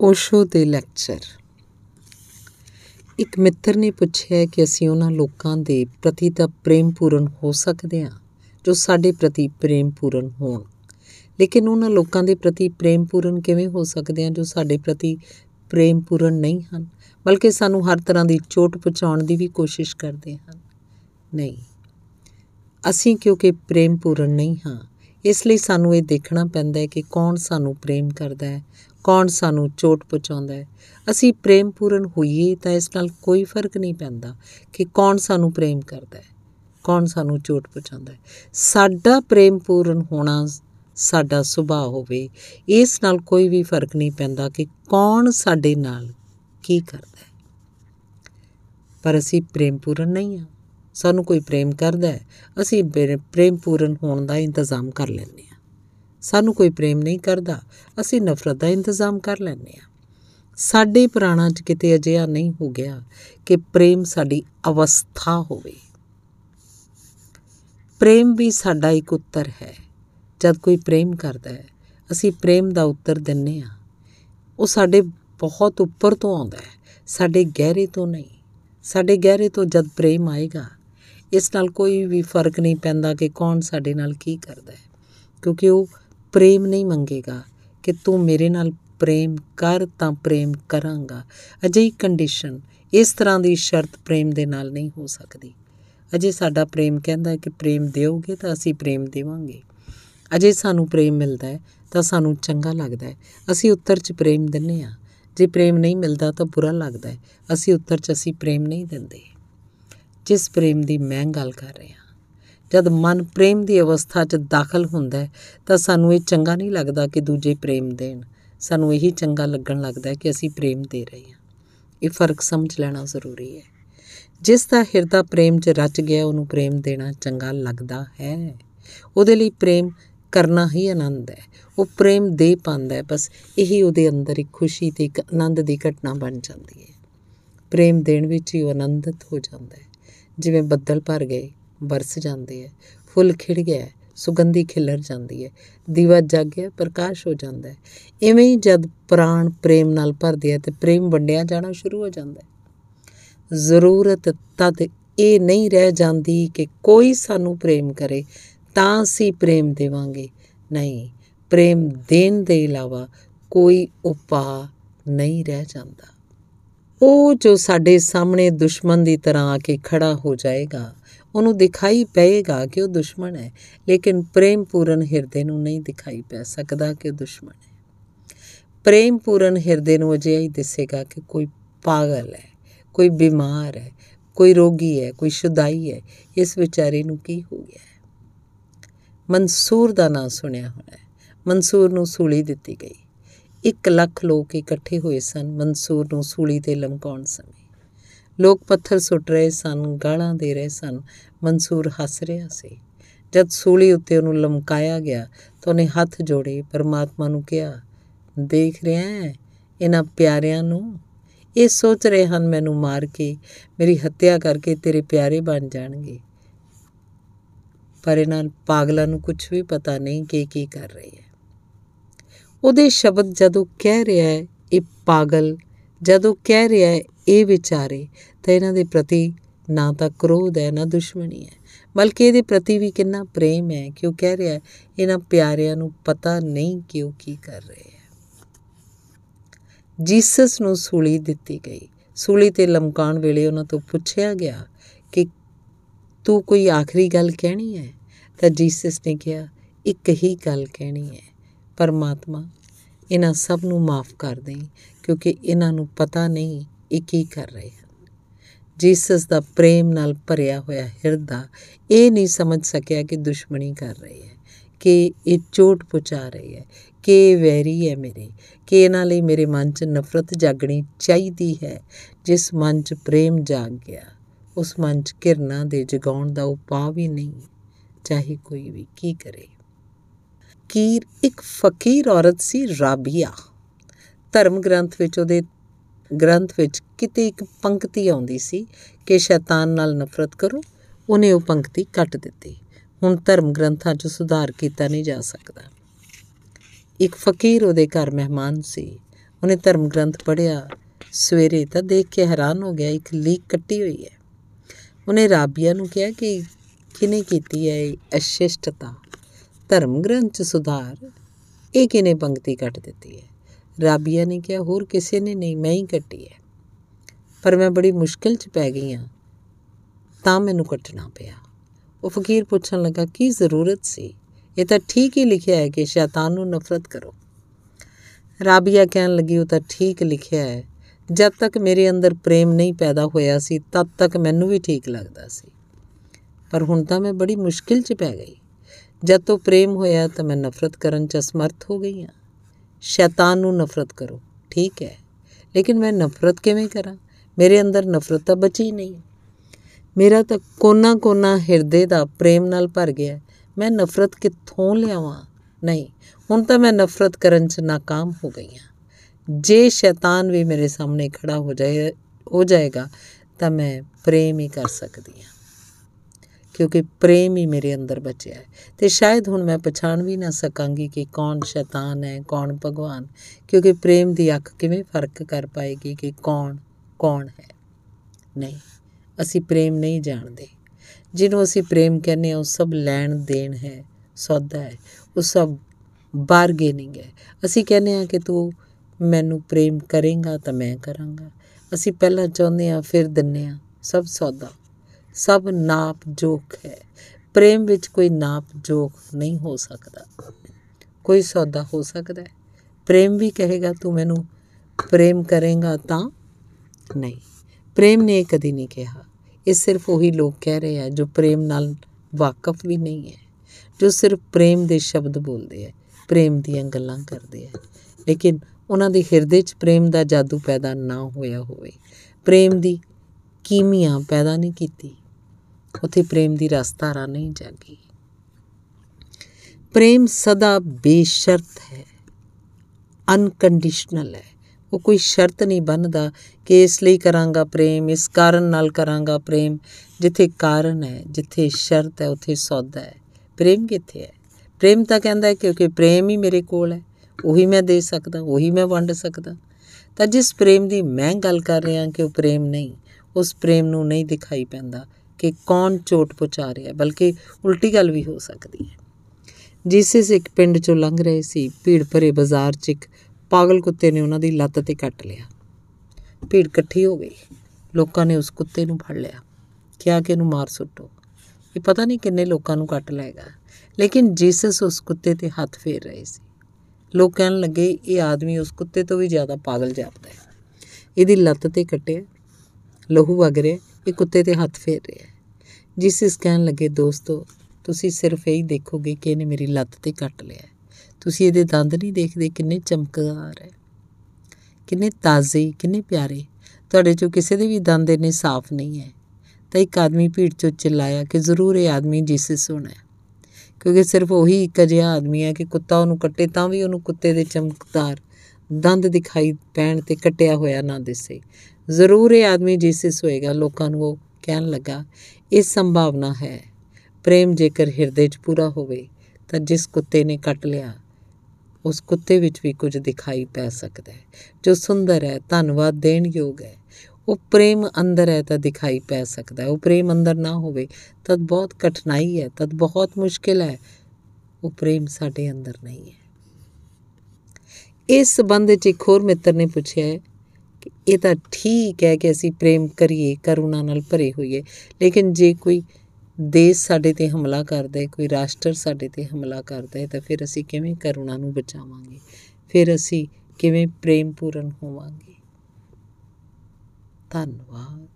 ਓਸ਼ੋ ਦੇ ਲੈਕਚਰ। ਇੱਕ ਮਿੱਤਰ ਨੇ ਪੁੱਛਿਆ ਕਿ ਅਸੀਂ ਉਹਨਾਂ ਲੋਕਾਂ ਦੇ ਪ੍ਰਤੀ ਤਾਂ ਪ੍ਰੇਮ ਪੂਰਨ ਹੋ ਸਕਦੇ ਹਾਂ, ਜੋ ਸਾਡੇ ਪ੍ਰਤੀ ਪ੍ਰੇਮ ਪੂਰਨ ਹੋਣ। ਲੇਕਿਨ ਉਹਨਾਂ ਲੋਕਾਂ ਦੇ ਪ੍ਰਤੀ ਪ੍ਰੇਮ ਪੂਰਨ ਕਿਵੇਂ ਹੋ ਸਕਦੇ ਹਾਂ, ਜੋ ਸਾਡੇ ਪ੍ਰਤੀ ਪ੍ਰੇਮ ਪੂਰਨ ਨਹੀਂ ਹਨ, ਬਲਕਿ ਸਾਨੂੰ ਹਰ ਤਰ੍ਹਾਂ ਦੀ ਚੋਟ ਪਹੁੰਚਾਉਣ ਦੀ ਵੀ ਕੋਸ਼ਿਸ਼ ਕਰਦੇ ਹਨ? ਨਹੀਂ। ਅਸੀਂ ਕਿਉਂਕਿ ਪ੍ਰੇਮ ਪੂਰਨ ਨਹੀਂ ਹਾਂ, ਇਸ ਲਈ ਸਾਨੂੰ ਇਹ ਦੇਖਣਾ ਪੈਂਦਾ ਹੈ ਕਿ ਕੌਣ ਸਾਨੂੰ ਪ੍ਰੇਮ ਕਰਦਾ ਹੈ ਕੌਣ ਸਾਨੂੰ ਚੋਟ ਪਹੁੰਚਾਉਂਦਾ ਹੈ? ਅਸੀਂ ਪ੍ਰੇਮ ਪੂਰਨ ਹੋਈਏ ਤਾਂ ਇਸ ਨਾਲ ਕੋਈ ਫ਼ਰਕ ਨਹੀਂ ਪੈਂਦਾ ਕਿ ਕੌਣ ਸਾਨੂੰ ਪ੍ਰੇਮ ਕਰਦਾ ਹੈ, ਕੌਣ ਸਾਨੂੰ ਚੋਟ ਪਹੁੰਚਾਉਂਦਾ ਹੈ। ਸਾਡਾ ਪ੍ਰੇਮ ਪੂਰਨ ਹੋਣਾ ਸਾਡਾ ਸੁਭਾਅ ਹੋਵੇ, ਇਸ ਨਾਲ ਕੋਈ ਵੀ ਫ਼ਰਕ ਨਹੀਂ ਪੈਂਦਾ ਕਿ ਕੌਣ ਸਾਡੇ ਨਾਲ ਕੀ ਕਰਦਾ ਹੈ। ਪਰ ਅਸੀਂ ਪ੍ਰੇਮ ਪੂਰਨ ਨਹੀਂ ਹਾਂ। ਸਾਨੂੰ ਕੋਈ ਪ੍ਰੇਮ ਕਰਦਾ ਹੈ, ਅਸੀਂ ਪ੍ਰੇਮ ਪੂਰਨ ਹੋਣ ਦਾ ਇੰਤਜ਼ਾਮ ਕਰ ਲੈਂਦੇ ਹਾਂ। ਸਾਨੂੰ ਕੋਈ ਪ੍ਰੇਮ ਨਹੀਂ ਕਰਦਾ। ਅਸੀਂ ਨਫ਼ਰਤ ਦਾ ਇੰਤਜ਼ਾਮ ਕਰ ਲੈਂਦੇ ਹਾਂ। ਸਾਡੇ ਪ੍ਰਾਣਾਂ 'ਚ ਕਿਤੇ ਅਜਿਹਾ ਨਹੀਂ ਹੋ ਗਿਆ ਕਿ ਪ੍ਰੇਮ ਸਾਡੀ ਅਵਸਥਾ ਹੋਵੇ। ਪ੍ਰੇਮ ਵੀ ਸਾਡਾ ਇੱਕ ਉੱਤਰ ਹੈ। ਜਦ ਕੋਈ ਪ੍ਰੇਮ ਕਰਦਾ ਹੈ, ਅਸੀਂ ਪ੍ਰੇਮ ਦਾ ਉੱਤਰ ਦਿੰਨੇ ਆ ਉਹ ਸਾਡੇ ਬਹੁਤ ਉੱਪਰ ਤੋਂ ਆਉਂਦਾ ਹੈ, ਸਾਡੇ ਗਹਿਰੇ ਤੋਂ ਨਹੀਂ। ਸਾਡੇ ਗਹਿਰੇ ਤੋਂ ਜਦ ਪ੍ਰੇਮ ਆਏਗਾ, ਇਸ ਨਾਲ ਕੋਈ ਵੀ ਫ਼ਰਕ ਨਹੀਂ ਪੈਂਦਾ ਕਿ ਕੌਣ ਸਾਡੇ ਨਾਲ ਕੀ ਕਰਦਾ ਹੈ। ਕਿਉਂਕਿ ਉਹ ਪ੍ਰੇਮ ਨਹੀਂ ਮੰਗੇਗਾ ਕਿ ਤੂੰ ਮੇਰੇ ਨਾਲ ਪ੍ਰੇਮ ਕਰ ਤਾਂ ਪ੍ਰੇਮ ਕਰਾਂਗਾ। ਅਜਿਹੀ ਕੰਡੀਸ਼ਨ ਇਸ ਤਰ੍ਹਾਂ ਦੀ ਸ਼ਰਤ ਪ੍ਰੇਮ ਦੇ ਨਾਲ ਨਹੀਂ ਹੋ ਸਕਦੀ। ਅਜੇ ਸਾਡਾ ਪ੍ਰੇਮ ਕਹਿੰਦਾ ਹੈ ਕਿ ਪ੍ਰੇਮ ਦਿਓਗੇ ਤਾਂ ਅਸੀਂ ਪ੍ਰੇਮ ਦੇਵਾਂਗੇ। ਅਜੇ ਸਾਨੂੰ ਪ੍ਰੇਮ ਮਿਲਦਾ ਹੈ ਤਾਂ ਸਾਨੂੰ ਚੰਗਾ ਲੱਗਦਾ ਹੈ। ਅਸੀਂ ਉੱਤਰ 'ਚ ਪ੍ਰੇਮ ਦਿੰਨੇ ਆ ਜੇ ਪ੍ਰੇਮ ਨਹੀਂ ਮਿਲਦਾ ਤਾਂ ਬੁਰਾ ਲੱਗਦਾ ਹੈ। ਅਸੀਂ ਉੱਤਰ 'ਚ ਅਸੀਂ ਪ੍ਰੇਮ ਨਹੀਂ ਦਿੰਦੇ। ਜਿਸ ਪ੍ਰੇਮ ਦੀ ਮੈਂ ਗੱਲ ਕਰ ਰਿਹਾ ਜਦ ਮਨ ਪ੍ਰੇਮ ਦੀ ਅਵਸਥਾ 'ਚ ਦਾਖਲ ਹੁੰਦਾ ਹੈ, ਤਾਂ ਸਾਨੂੰ ਇਹ ਚੰਗਾ ਨਹੀਂ ਲੱਗਦਾ ਕਿ ਦੂਜੇ ਪ੍ਰੇਮ ਦੇਣ। ਸਾਨੂੰ ਇਹੀ ਚੰਗਾ ਲੱਗਣ ਲੱਗਦਾ ਹੈ ਕਿ ਅਸੀਂ ਪ੍ਰੇਮ ਦੇ ਰਹੇ ਹਾਂ। ਇਹ ਫ਼ਰਕ ਸਮਝ ਲੈਣਾ ਜ਼ਰੂਰੀ ਹੈ। ਜਿਸ ਦਾ ਹਿਰਦਾ ਪ੍ਰੇਮ 'ਚ ਰਚ ਗਿਆ, ਉਹਨੂੰ ਪ੍ਰੇਮ ਦੇਣਾ ਚੰਗਾ ਲੱਗਦਾ ਹੈ। ਉਹਦੇ ਲਈ ਪ੍ਰੇਮ ਕਰਨਾ ਹੀ ਆਨੰਦ ਹੈ। ਉਹ ਪ੍ਰੇਮ ਦੇ ਪਾਉਂਦਾ ਹੈ, ਬਸ ਇਹੀ ਉਹਦੇ ਅੰਦਰ ਇੱਕ ਖੁਸ਼ੀ ਤੇ ਇੱਕ ਆਨੰਦ ਦੀ ਘਟਨਾ ਬਣ ਜਾਂਦੀ ਹੈ। ਪ੍ਰੇਮ ਦੇਣ ਵਿੱਚ ਹੀ ਉਹ ਆਨੰਦਿਤ ਹੋ ਜਾਂਦਾ ਹੈ। ਜਿਵੇਂ ਬੱਦਲ ਭਰ ਗਏ ਬਰਸ ਜਾਂਦੇ ਹੈ, ਫੁੱਲ ਖਿੜ ਗਿਆ ਸੁਗੰਧੀ ਖਿਲਰ ਜਾਂਦੀ ਹੈ, ਦੀਵਾ ਜਗ ਗਿਆ ਪ੍ਰਕਾਸ਼ ਹੋ ਜਾਂਦਾ ਹੈ। ਇਵੇਂ ਹੀ ਜਦ ਪ੍ਰਾਣ ਪ੍ਰੇਮ ਨਾਲ ਭਰਦੇ ਆ ਤੇ ਪ੍ਰੇਮ ਵੰਡਿਆ ਜਾਣਾ ਸ਼ੁਰੂ ਹੋ ਜਾਂਦਾ ਹੈ। ਜ਼ਰੂਰਤ ਤਦ ਇਹ ਨਹੀਂ ਰਹਿ ਜਾਂਦੀ ਕਿ ਕੋਈ ਸਾਨੂੰ ਪ੍ਰੇਮ ਕਰੇ, ਤਾਂ ਅਸੀਂ ਪ੍ਰੇਮ ਦੇਵਾਂਗੇ। ਨਹੀਂ, ਪ੍ਰੇਮ ਦੇਣ ਦੇ ਇਲਾਵਾ ਕੋਈ ਉਪਾਅ ਨਹੀਂ ਰਹਿ ਜਾਂਦਾ। ਉਹ ਜੋ ਸਾਡੇ ਸਾਹਮਣੇ ਦੁਸ਼ਮਣ ਦੀ ਤਰ੍ਹਾਂ ਆ ਕੇ ਖੜਾ ਹੋ ਜਾਏਗਾ ਉਹਨੂੰ ਦਿਖਾਈ ਪਏਗਾ ਕਿ ਉਹ ਦੁਸ਼ਮਣ ਹੈ, ਲੇਕਿਨ ਪ੍ਰੇਮ ਪੂਰਨ ਹਿਰਦੇ ਨੂੰ ਨਹੀਂ ਦਿਖਾਈ ਪੈ ਸਕਦਾ ਕਿ ਉਹ ਦੁਸ਼ਮਣ ਹੈ। ਪ੍ਰੇਮ ਪੂਰਨ ਹਿਰਦੇ ਨੂੰ ਅਜਿਹਾ ਹੀ ਦਿਸੇਗਾ ਕਿ ਕੋਈ ਪਾਗਲ ਹੈ, ਕੋਈ ਬਿਮਾਰ ਹੈ, ਕੋਈ ਰੋਗੀ ਹੈ, ਕੋਈ ਸ਼ੁਦਾਈ ਹੈ, ਇਸ ਵਿਚਾਰੇ ਨੂੰ ਕੀ ਹੋ ਗਿਆ ਹੈ? ਮਨਸੂਰ ਦਾ ਨਾਂ ਸੁਣਿਆ ਹੋਣਾ ਹੈ। ਮਨਸੂਰ ਨੂੰ ਸੂਲੀ ਦਿੱਤੀ ਗਈ। 1 ਲੱਖ ਲੋਕ ਇਕੱਠੇ ਹੋਏ ਸਨ ਮਨਸੂਰ ਨੂੰ ਸੂਲੀ ਤੇ ਲਮਕਾਉਣ ਸਮੇਂ। ਲੋਕ ਪੱਥਰ ਸੁੱਟ ਰਹੇ ਸਨ, ਗਾਲਾਂ ਦੇ ਰਹੇ ਸਨ। ਮਨਸੂਰ ਹੱਸ ਰਿਹਾ ਸੀ। ਜਦ ਸੂਲੀ ਉੱਤੇ ਉਹਨੂੰ ਲਮਕਾਇਆ ਗਿਆ ਤਾਂ ਉਹਨੇ ਹੱਥ ਜੋੜੇ, ਪਰਮਾਤਮਾ ਨੂੰ ਕਿਹਾ, ਦੇਖ ਰਿਹਾ ਹੈ ਇਹਨਾਂ ਪਿਆਰਿਆਂ ਨੂੰ? ਇਹ ਸੋਚ ਰਹੇ ਹਨ ਮੈਨੂੰ ਮਾਰ ਕੇ, ਮੇਰੀ ਹੱਤਿਆ ਕਰਕੇ ਤੇਰੇ ਪਿਆਰੇ ਬਣ ਜਾਣਗੇ। ਪਰ ਇਹਨਾਂ ਪਾਗਲਾਂ ਨੂੰ ਕੁਝ ਵੀ ਪਤਾ ਨਹੀਂ ਕਿ ਕੀ ਕਰ ਰਹੇ ਹੈ। ਉਹਦੇ ਸ਼ਬਦ ਜਦੋਂ ਕਹਿ ਰਿਹਾ ਹੈ, ਇਹ ਪਾਗਲ ਜਦੋਂ ਕਹਿ ਰਿਹਾ ਹੈ ਇਹ ਵਿਚਾਰੇ ਤਾਂ ਇਹਨਾਂ ਦੇ ਪ੍ਰਤੀ ਨਾ ਤਾਂ ਕ੍ਰੋਧ ਹੈ, ਨਾ ਦੁਸ਼ਮਣੀ ਹੈ। ਬਲਕਿ ਇਹਦੇ ਪ੍ਰਤੀ ਵੀ ਕਿੰਨਾ ਪ੍ਰੇਮ ਹੈ ਕਿ ਉਹ ਕਹਿ ਰਿਹਾ ਹੈ, ਇਹਨਾਂ ਪਿਆਰਿਆਂ ਨੂੰ ਪਤਾ ਨਹੀਂ ਕਿ ਉਹ ਕੀ ਕਰ ਰਹੇ ਹੈ। ਜੀਸਸ ਨੂੰ ਸੂਲੀ ਦਿੱਤੀ ਗਈ। ਸੂਲੀ ਤੇ ਲਮਕਾਉਣ ਵੇਲੇ ਉਹਨਾਂ ਤੋਂ ਪੁੱਛਿਆ ਗਿਆ ਕਿ ਤੂੰ ਕੋਈ ਆਖਰੀ ਗੱਲ ਕਹਿਣੀ ਹੈ? ਤਾਂ ਜੀਸਸ ਨੇ ਕਿਹਾ, ਇੱਕ ਹੀ ਗੱਲ ਕਹਿਣੀ ਹੈ, ਪਰਮਾਤਮਾ, ਇਹਨਾਂ ਸਭ ਨੂੰ ਮਾਫ ਕਰ ਦੇ ਕਿਉਂਕਿ ਇਹਨਾਂ ਨੂੰ ਪਤਾ ਨਹੀਂ ਇਹ ਕੀ ਕਰ ਰਹੇ ਹਨ। ਜੀਸਸ ਦਾ ਪ੍ਰੇਮ ਨਾਲ ਭਰਿਆ ਹੋਇਆ ਹਿਰਦਾ ਇਹ ਨਹੀਂ ਸਮਝ ਸਕਿਆ ਕਿ ਦੁਸ਼ਮਣੀ ਕਰ ਰਹੀ ਹੈ, ਕਿ ਇਹ ਚੋਟ ਪਹੁੰਚਾ ਰਹੀ ਹੈ, ਕਿ ਇਹ ਵੈਰੀ ਹੈ ਮੇਰੇ, ਕਿ ਇਹਨਾਂ ਲਈ ਮੇਰੇ ਮਨ 'ਚ ਨਫ਼ਰਤ ਜਾਗਣੀ ਚਾਹੀਦੀ ਹੈ। ਜਿਸ ਮਨ 'ਚ ਪ੍ਰੇਮ ਜਾਗ ਗਿਆ, ਉਸ ਮਨ 'ਚ ਕਿਰਨਾ ਦੇ ਜਗਾਉਣ ਦਾ ਉਪਾਅ ਵੀ ਨਹੀਂ, ਚਾਹੇ ਕੋਈ ਵੀ ਕੀ ਕਰੇ। ਕੀਰ ਇੱਕ ਫਕੀਰ ਔਰਤ ਸੀ ਰਾਬੀਆ। ਧਰਮ ਗ੍ਰੰਥ ਵਿੱਚ ਉਹਦੇ ਗ੍ਰੰਥ ਵਿੱਚ ਕਿਤੇ ਇੱਕ ਪੰਕਤੀ ਆਉਂਦੀ ਸੀ ਕਿ ਸ਼ੈਤਾਨ ਨਾਲ ਨਫ਼ਰਤ ਕਰੋ, ਉਹਨੇ ਉਹ ਪੰਕਤੀ ਕੱਟ ਦਿੱਤੀ। ਹੁਣ ਧਰਮ ਗ੍ਰੰਥਾਂ 'ਚ ਸੁਧਾਰ ਕੀਤਾ ਨਹੀਂ ਜਾ ਸਕਦਾ। ਇੱਕ ਫਕੀਰ ਉਹਦੇ ਘਰ ਮਹਿਮਾਨ ਸੀ। ਉਹਨੇ ਧਰਮ ਗ੍ਰੰਥ ਪੜ੍ਹਿਆ। ਸਵੇਰੇ ਤਾਂ ਦੇਖ ਕੇ ਹੈਰਾਨ ਹੋ ਗਿਆ, ਇੱਕ ਲੀਕ ਕੱਟੀ ਹੋਈ ਹੈ। ਉਹਨੇ ਰਾਬੀਆ ਨੂੰ ਕਿਹਾ ਕਿ ਕਿਨੇ ਕੀਤੀ ਹੈ ਇਹ ਅਸ਼ਿਸ਼ਟਤਾ? ਧਰਮ ਗ੍ਰੰਥ 'ਚ ਸੁਧਾਰ, ਇਹ ਕਿਨੇ ਪੰਕਤੀ ਕੱਟ ਦਿੱਤੀ ਹੈ? ਰਾਬੀਆ ਨੇ ਕਿਹਾ, ਹੋਰ ਕਿਸੇ ਨੇ ਨਹੀਂ, ਮੈਂ ਹੀ ਕੱਟੀ ਹੈ। ਪਰ ਮੈਂ ਬੜੀ ਮੁਸ਼ਕਿਲ 'ਚ ਪੈ ਗਈ ਹਾਂ। ਤਾਂ ਮੈਨੂੰ ਕੱਟਣਾ ਪਿਆ। ਉਹ ਫਕੀਰ ਪੁੱਛਣ ਲੱਗਾ, ਕੀ ਜ਼ਰੂਰਤ ਸੀ? ਇਹ ਤਾਂ ਠੀਕ ਹੀ ਲਿਖਿਆ ਹੈ ਕਿ ਸ਼ੈਤਾਨ ਨੂੰ ਨਫ਼ਰਤ ਕਰੋ। ਰਾਬੀਆ ਕਹਿਣ ਲੱਗੀ, ਉਹ ਤਾਂ ਠੀਕ ਲਿਖਿਆ ਹੈ। ਜਦ ਤੱਕ ਮੇਰੇ ਅੰਦਰ ਪ੍ਰੇਮ ਨਹੀਂ ਪੈਦਾ ਹੋਇਆ ਸੀ, ਤਦ ਤੱਕ ਮੈਨੂੰ ਵੀ ਠੀਕ ਲੱਗਦਾ ਸੀ। ਪਰ ਹੁਣ ਤਾਂ ਮੈਂ ਬੜੀ ਮੁਸ਼ਕਿਲ 'ਚ ਪੈ ਗਈ। ਜਦ ਤੋਂ ਪ੍ਰੇਮ ਹੋਇਆ ਤਾਂ ਮੈਂ ਨਫ਼ਰਤ ਕਰਨ 'ਚ ਅਸਮਰਥ ਹੋ ਗਈ ਹਾਂ। ਸ਼ੈਤਾਨ ਨੂੰ ਨਫ਼ਰਤ ਕਰੋ, ਠੀਕ ਹੈ। ਲੇਕਿਨ ਮੈਂ ਨਫ਼ਰਤ ਕਿਵੇਂ ਕਰਾਂ? ਮੇਰੇ ਅੰਦਰ ਨਫ਼ਰਤ ਤਾਂ ਬਚੀ ਨਹੀਂ। ਮੇਰਾ ਤਾਂ ਕੋਨਾ ਕੋਨਾ ਹਿਰਦੇ ਦਾ ਪ੍ਰੇਮ ਨਾਲ ਭਰ ਗਿਆ ਮੈਂ ਨਫ਼ਰਤ ਕਿੱਥੋਂ ਲਿਆਵਾਂ? ਨਹੀਂ, ਹੁਣ ਤਾਂ ਮੈਂ ਨਫ਼ਰਤ ਕਰਨ 'ਚ ਨਾਕਾਮ ਹੋ ਗਈ ਹਾਂ। ਜੇ ਸ਼ੈਤਾਨ ਵੀ ਮੇਰੇ ਸਾਹਮਣੇ ਖੜਾ ਹੋ ਜਾਏ, ਹੋ ਜਾਏਗਾ, ਤਾਂ ਮੈਂ ਪ੍ਰੇਮ ਹੀ ਕਰ ਸਕਦੀ ਹਾਂ। ਕਿਉਂਕਿ ਪ੍ਰੇਮ ਹੀ ਮੇਰੇ ਅੰਦਰ ਬਚਿਆ ਹੈ। ਤੇ ਸ਼ਾਇਦ ਹੁਣ ਮੈਂ ਪਛਾਣ ਵੀ ਨਾ ਸਕਾਂਗੀ ਕਿ ਕੌਣ ਸ਼ੈਤਾਨ ਹੈ, ਕੌਣ ਭਗਵਾਨ, ਕਿਉਂਕਿ ਪ੍ਰੇਮ ਦੀ ਅੱਖ ਕਿਵੇਂ ਫ਼ਰਕ ਕਰ ਪਾਏਗੀ ਕਿ ਕੌਣ ਕੌਣ ਹੈ। ਨਹੀਂ, ਅਸੀਂ ਪ੍ਰੇਮ ਨਹੀਂ ਜਾਣਦੇ। ਜਿਹਨੂੰ ਅਸੀਂ ਪ੍ਰੇਮ ਕਹਿੰਦੇ ਹਾਂ, ਉਹ ਸਭ ਲੈਣ ਦੇਣ ਹੈ, ਸੌਦਾ ਹੈ, ਉਹ ਸਭ ਬਾਰਗੇਨਿੰਗ ਹੈ। ਅਸੀਂ ਕਹਿੰਦੇ ਹਾਂ ਕਿ ਤੂੰ ਮੈਨੂੰ ਪ੍ਰੇਮ ਕਰੇਗਾ ਤਾਂ ਮੈਂ ਕਰਾਂਗਾ। ਅਸੀਂ ਪਹਿਲਾਂ ਚਾਹੁੰਦੇ ਹਾਂ, ਫਿਰ ਦਿੰਨੇ ਹਾਂ, ਸਭ ਸੌਦਾ। ਸਭ ਨਾਪ ਜੋਖ ਹੈ। ਪ੍ਰੇਮ ਵਿੱਚ ਕੋਈ ਨਾਪ ਜੋਖ ਨਹੀਂ ਹੋ ਸਕਦਾ। ਕੋਈ ਸੌਦਾ ਹੋ ਸਕਦਾ ਹੈ। ਪ੍ਰੇਮ ਵੀ ਕਹੇਗਾ, ਤੂੰ ਮੈਨੂੰ ਪ੍ਰੇਮ ਕਰੇਗਾ ਤਾਂ? ਨਹੀਂ। ਪ੍ਰੇਮ ਨੇ ਕਦੀ ਨਹੀਂ ਕਿਹਾ। ਇਹ ਸਿਰਫ ਉਹੀ ਲੋਕ ਕਹਿ ਰਹੇ ਆ ਜੋ ਪ੍ਰੇਮ ਨਾਲ ਵਾਕਿਫ ਵੀ ਨਹੀਂ ਹੈ, ਜੋ ਸਿਰਫ ਪ੍ਰੇਮ ਦੇ ਸ਼ਬਦ ਬੋਲਦੇ ਆ, ਪ੍ਰੇਮ ਦੀਆਂ ਗੱਲਾਂ ਕਰਦੇ ਆ। ਲੇਕਿਨ ਉਹਨਾਂ ਦੇ ਹਿਰਦੇ 'ਚ ਪ੍ਰੇਮ ਦਾ ਜਾਦੂ ਪੈਦਾ ਨਾ ਹੋਇਆ ਹੋਵੇ। ਪ੍ਰੇਮ ਦੀ ਕੀਮੀਆਂ ਪੈਦਾ ਨਹੀਂ ਕੀਤੀ। ਉੱਥੇ ਪ੍ਰੇਮ ਦੀ ਰਸਧਾਰਾ ਨਹੀਂ ਜਾਗੀ। ਪ੍ਰੇਮ ਸਦਾ ਬੇਸ਼ਰਤ ਹੈ ਅਨਕੰਡੀਸ਼ਨਲ ਹੈ। ਉਹ ਕੋਈ ਸ਼ਰਤ ਨਹੀਂ ਬੰਨਦਾ ਕਿ ਇਸ ਲਈ ਕਰਾਂਗਾ ਪ੍ਰੇਮ, ਇਸ ਕਾਰਨ ਨਾਲ ਕਰਾਂਗਾ ਪ੍ਰੇਮ, ਜਿੱਥੇ ਕਾਰਨ ਹੈ, ਜਿੱਥੇ ਸ਼ਰਤ ਹੈ, ਉੱਥੇ ਸੌਦਾ ਹੈ। ਪ੍ਰੇਮ ਕਿੱਥੇ ਹੈ? ਪ੍ਰੇਮ ਤਾਂ ਕਹਿੰਦਾ ਹੈ ਕਿਉਂਕਿ ਪ੍ਰੇਮ ਹੀ ਮੇਰੇ ਕੋਲ ਹੈ। ਉਹੀ ਮੈਂ ਦੇ ਸਕਦਾ, ਉਹੀ ਮੈਂ ਵੰਡ ਸਕਦਾ। ਤਾਂ ਜਿਸ ਪ੍ਰੇਮ ਦੀ ਮੈਂ ਗੱਲ ਕਰ ਰਿਹਾ ਕਿ ਉਹ ਪ੍ਰੇਮ ਨਹੀਂ, ਉਸ ਪ੍ਰੇਮ ਨੂੰ ਨਹੀਂ ਦਿਖਾਈ ਪੈਂਦਾ ਕਿ ਕੌਣ ਚੋਟ ਪਹੁੰਚਾ ਰਿਹਾ, ਬਲਕਿ ਉਲਟੀ ਗੱਲ ਵੀ ਹੋ ਸਕਦੀ ਹੈ। ਜਿਸਿਸ ਇੱਕ ਪਿੰਡ ਚੋਂ ਲੰਘ ਰਹੇ ਸੀ, ਭੀੜ ਭਰੇ ਬਾਜ਼ਾਰ 'ਚ ਇੱਕ ਪਾਗਲ ਕੁੱਤੇ ਨੇ ਉਹਨਾਂ ਦੀ ਲੱਤ ਤੇ ਕੱਟ ਲਿਆ। ਭੀੜ ਇਕੱਠੀ ਹੋ ਗਈ। ਲੋਕਾਂ ਨੇ ਉਸ ਕੁੱਤੇ ਨੂੰ ਫੜ ਲਿਆ। ਕਿਹਾ ਕਿ ਇਹਨੂੰ ਮਾਰ ਸੁੱਟੋ। ਇਹ ਪਤਾ ਨਹੀਂ ਕਿੰਨੇ ਲੋਕਾਂ ਨੂੰ ਕੱਟ ਲਏਗਾ ਲੇਕਿਨ ਜੀਸਸ ਉਸ ਕੁੱਤੇ ਤੇ ਹੱਥ ਫੇਰ ਰਹੇ ਸੀ। ਲੋਕ ਕਹਿਣ ਲੱਗੇ, ਇਹ ਆਦਮੀ ਉਸ ਕੁੱਤੇ ਤੋਂ ਵੀ ਜ਼ਿਆਦਾ ਪਾਗਲ ਜਾਪਦਾ ਹੈ। ਇਹਦੀ ਲੱਤ ਤੇ ਕੱਟਿਆ, ਲਹੂ ਵਗ ਰਿਹਾ ਇਹ ਕੁੱਤੇ ਤੇ ਹੱਥ ਫੇਰ ਰਿਹਾ ਜੀਸਸ ਕਹਿਣ ਲੱਗੇ, ਦੋਸਤੋ, ਤੁਸੀਂ ਸਿਰਫ ਇਹੀ ਦੇਖੋਗੇ ਕਿ ਇਹਨੇ ਮੇਰੀ ਲੱਤ ਤੇ ਕੱਟ ਲਿਆ ਤੁਸੀਂ ਇਹਦੇ ਦੰਦ ਨਹੀਂ ਦੇਖਦੇ, ਕਿੰਨੇ ਚਮਕਦਾਰ ਹੈ। ਕਿੰਨੇ ਤਾਜ਼ੇ, ਕਿੰਨੇ ਪਿਆਰੇ। ਤੁਹਾਡੇ ਚੋਂ ਕਿਸੇ ਦੇ ਵੀ ਦੰਦ ਇੰਨੇ ਸਾਫ਼ ਨਹੀਂ ਹੈ। ਤਾਂ ਇੱਕ ਆਦਮੀ ਭੀੜ ਚੋਂ ਚਿল্লাਇਆ ਕਿ ਜ਼ਰੂਰ ਇਹ ਆਦਮੀ ਜੀਸਸ ਹੋਣਾ ਹੈ। ਕਿਉਂਕਿ ਸਿਰਫ ਉਹੀ ਇੱਕ ਅਜਿਹਾ ਆਦਮੀ ਹੈ ਕਿ ਕੁੱਤਾ ਉਹਨੂੰ ਕੱਟੇ ਤਾਂ ਵੀ ਉਹਨੂੰ ਕੁੱਤੇ ਦੇ ਚਮਕਦਾਰ ਦੰਦ ਦਿਖਾਈ ਪੈਣ ਤੇ ਕੱਟਿਆ ਹੋਇਆ ਨਾ ਦਿਸੇ। ਜ਼ਰੂਰ ਇਹ ਆਦਮੀ ਜੀਸਸ ਹੋਏਗਾ, ਲੋਕਾਂ ਨੂੰ ਉਹ ਕਹਿਣ ਲੱਗਾ, ਇਹ ਸੰਭਾਵਨਾ ਹੈ। ਪ੍ਰੇਮ ਜੇਕਰ ਹਿਰਦੇ 'ਚ ਪੂਰਾ ਹੋਵੇ, ਤਾਂ ਜਿਸ ਕੁੱਤੇ ਨੇ ਕੱਟ ਲਿਆ, ਉਸ ਕੁੱਤੇ ਵਿੱਚ ਵੀ ਕੁਝ ਦਿਖਾਈ ਪੈ ਸਕਦਾ ਹੈ। ਜੋ ਸੁੰਦਰ ਹੈ, ਧੰਨਵਾਦ ਦੇਣ ਯੋਗ ਹੈ। ਉਹ ਪ੍ਰੇਮ ਅੰਦਰ ਹੈ, ਤਾਂ ਦਿਖਾਈ ਪੈ ਸਕਦਾ ਹੈ। ਉਹ ਪ੍ਰੇਮ ਅੰਦਰ ਨਾ ਹੋਵੇ ਤਦ ਬਹੁਤ ਕਠਿਨਾਈ ਹੈ ਤਦ ਬਹੁਤ ਮੁਸ਼ਕਿਲ ਹੈ। ਉਹ ਪ੍ਰੇਮ ਸਾਡੇ ਅੰਦਰ ਨਹੀਂ ਹੈ। ਇਸ ਸੰਬੰਧ ਵਿੱਚ ਇੱਕ ਹੋਰ ਮਿੱਤਰ ਨੇ ਪੁੱਛਿਆ ਹੈ ਕਿ ਇਹ ਤਾਂ ਠੀਕ ਹੈ ਕਿ ਅਸੀਂ ਪ੍ਰੇਮ ਕਰੀਏ, ਕਰੁਣਾ ਨਾਲ ਭਰੇ ਹੋਈਏ, ਲੇਕਿਨ ਜੇ ਕੋਈ ਦੇਸ਼ ਸਾਡੇ ਤੇ ਹਮਲਾ ਕਰਦਾ ਹੈ, ਕੋਈ ਰਾਸ਼ਟਰ ਸਾਡੇ ਤੇ ਹਮਲਾ ਕਰਦਾ ਹੈ, ਤਾਂ ਫਿਰ ਅਸੀਂ ਕਿਵੇਂ ਕਰੁਣਾ ਨੂੰ ਬਚਾਵਾਂਗੇ? ਫਿਰ ਅਸੀਂ ਕਿਵੇਂ ਪ੍ਰੇਮ ਪੂਰਨ ਹੋਵਾਂਗੇ? ਧੰਨਵਾਦ।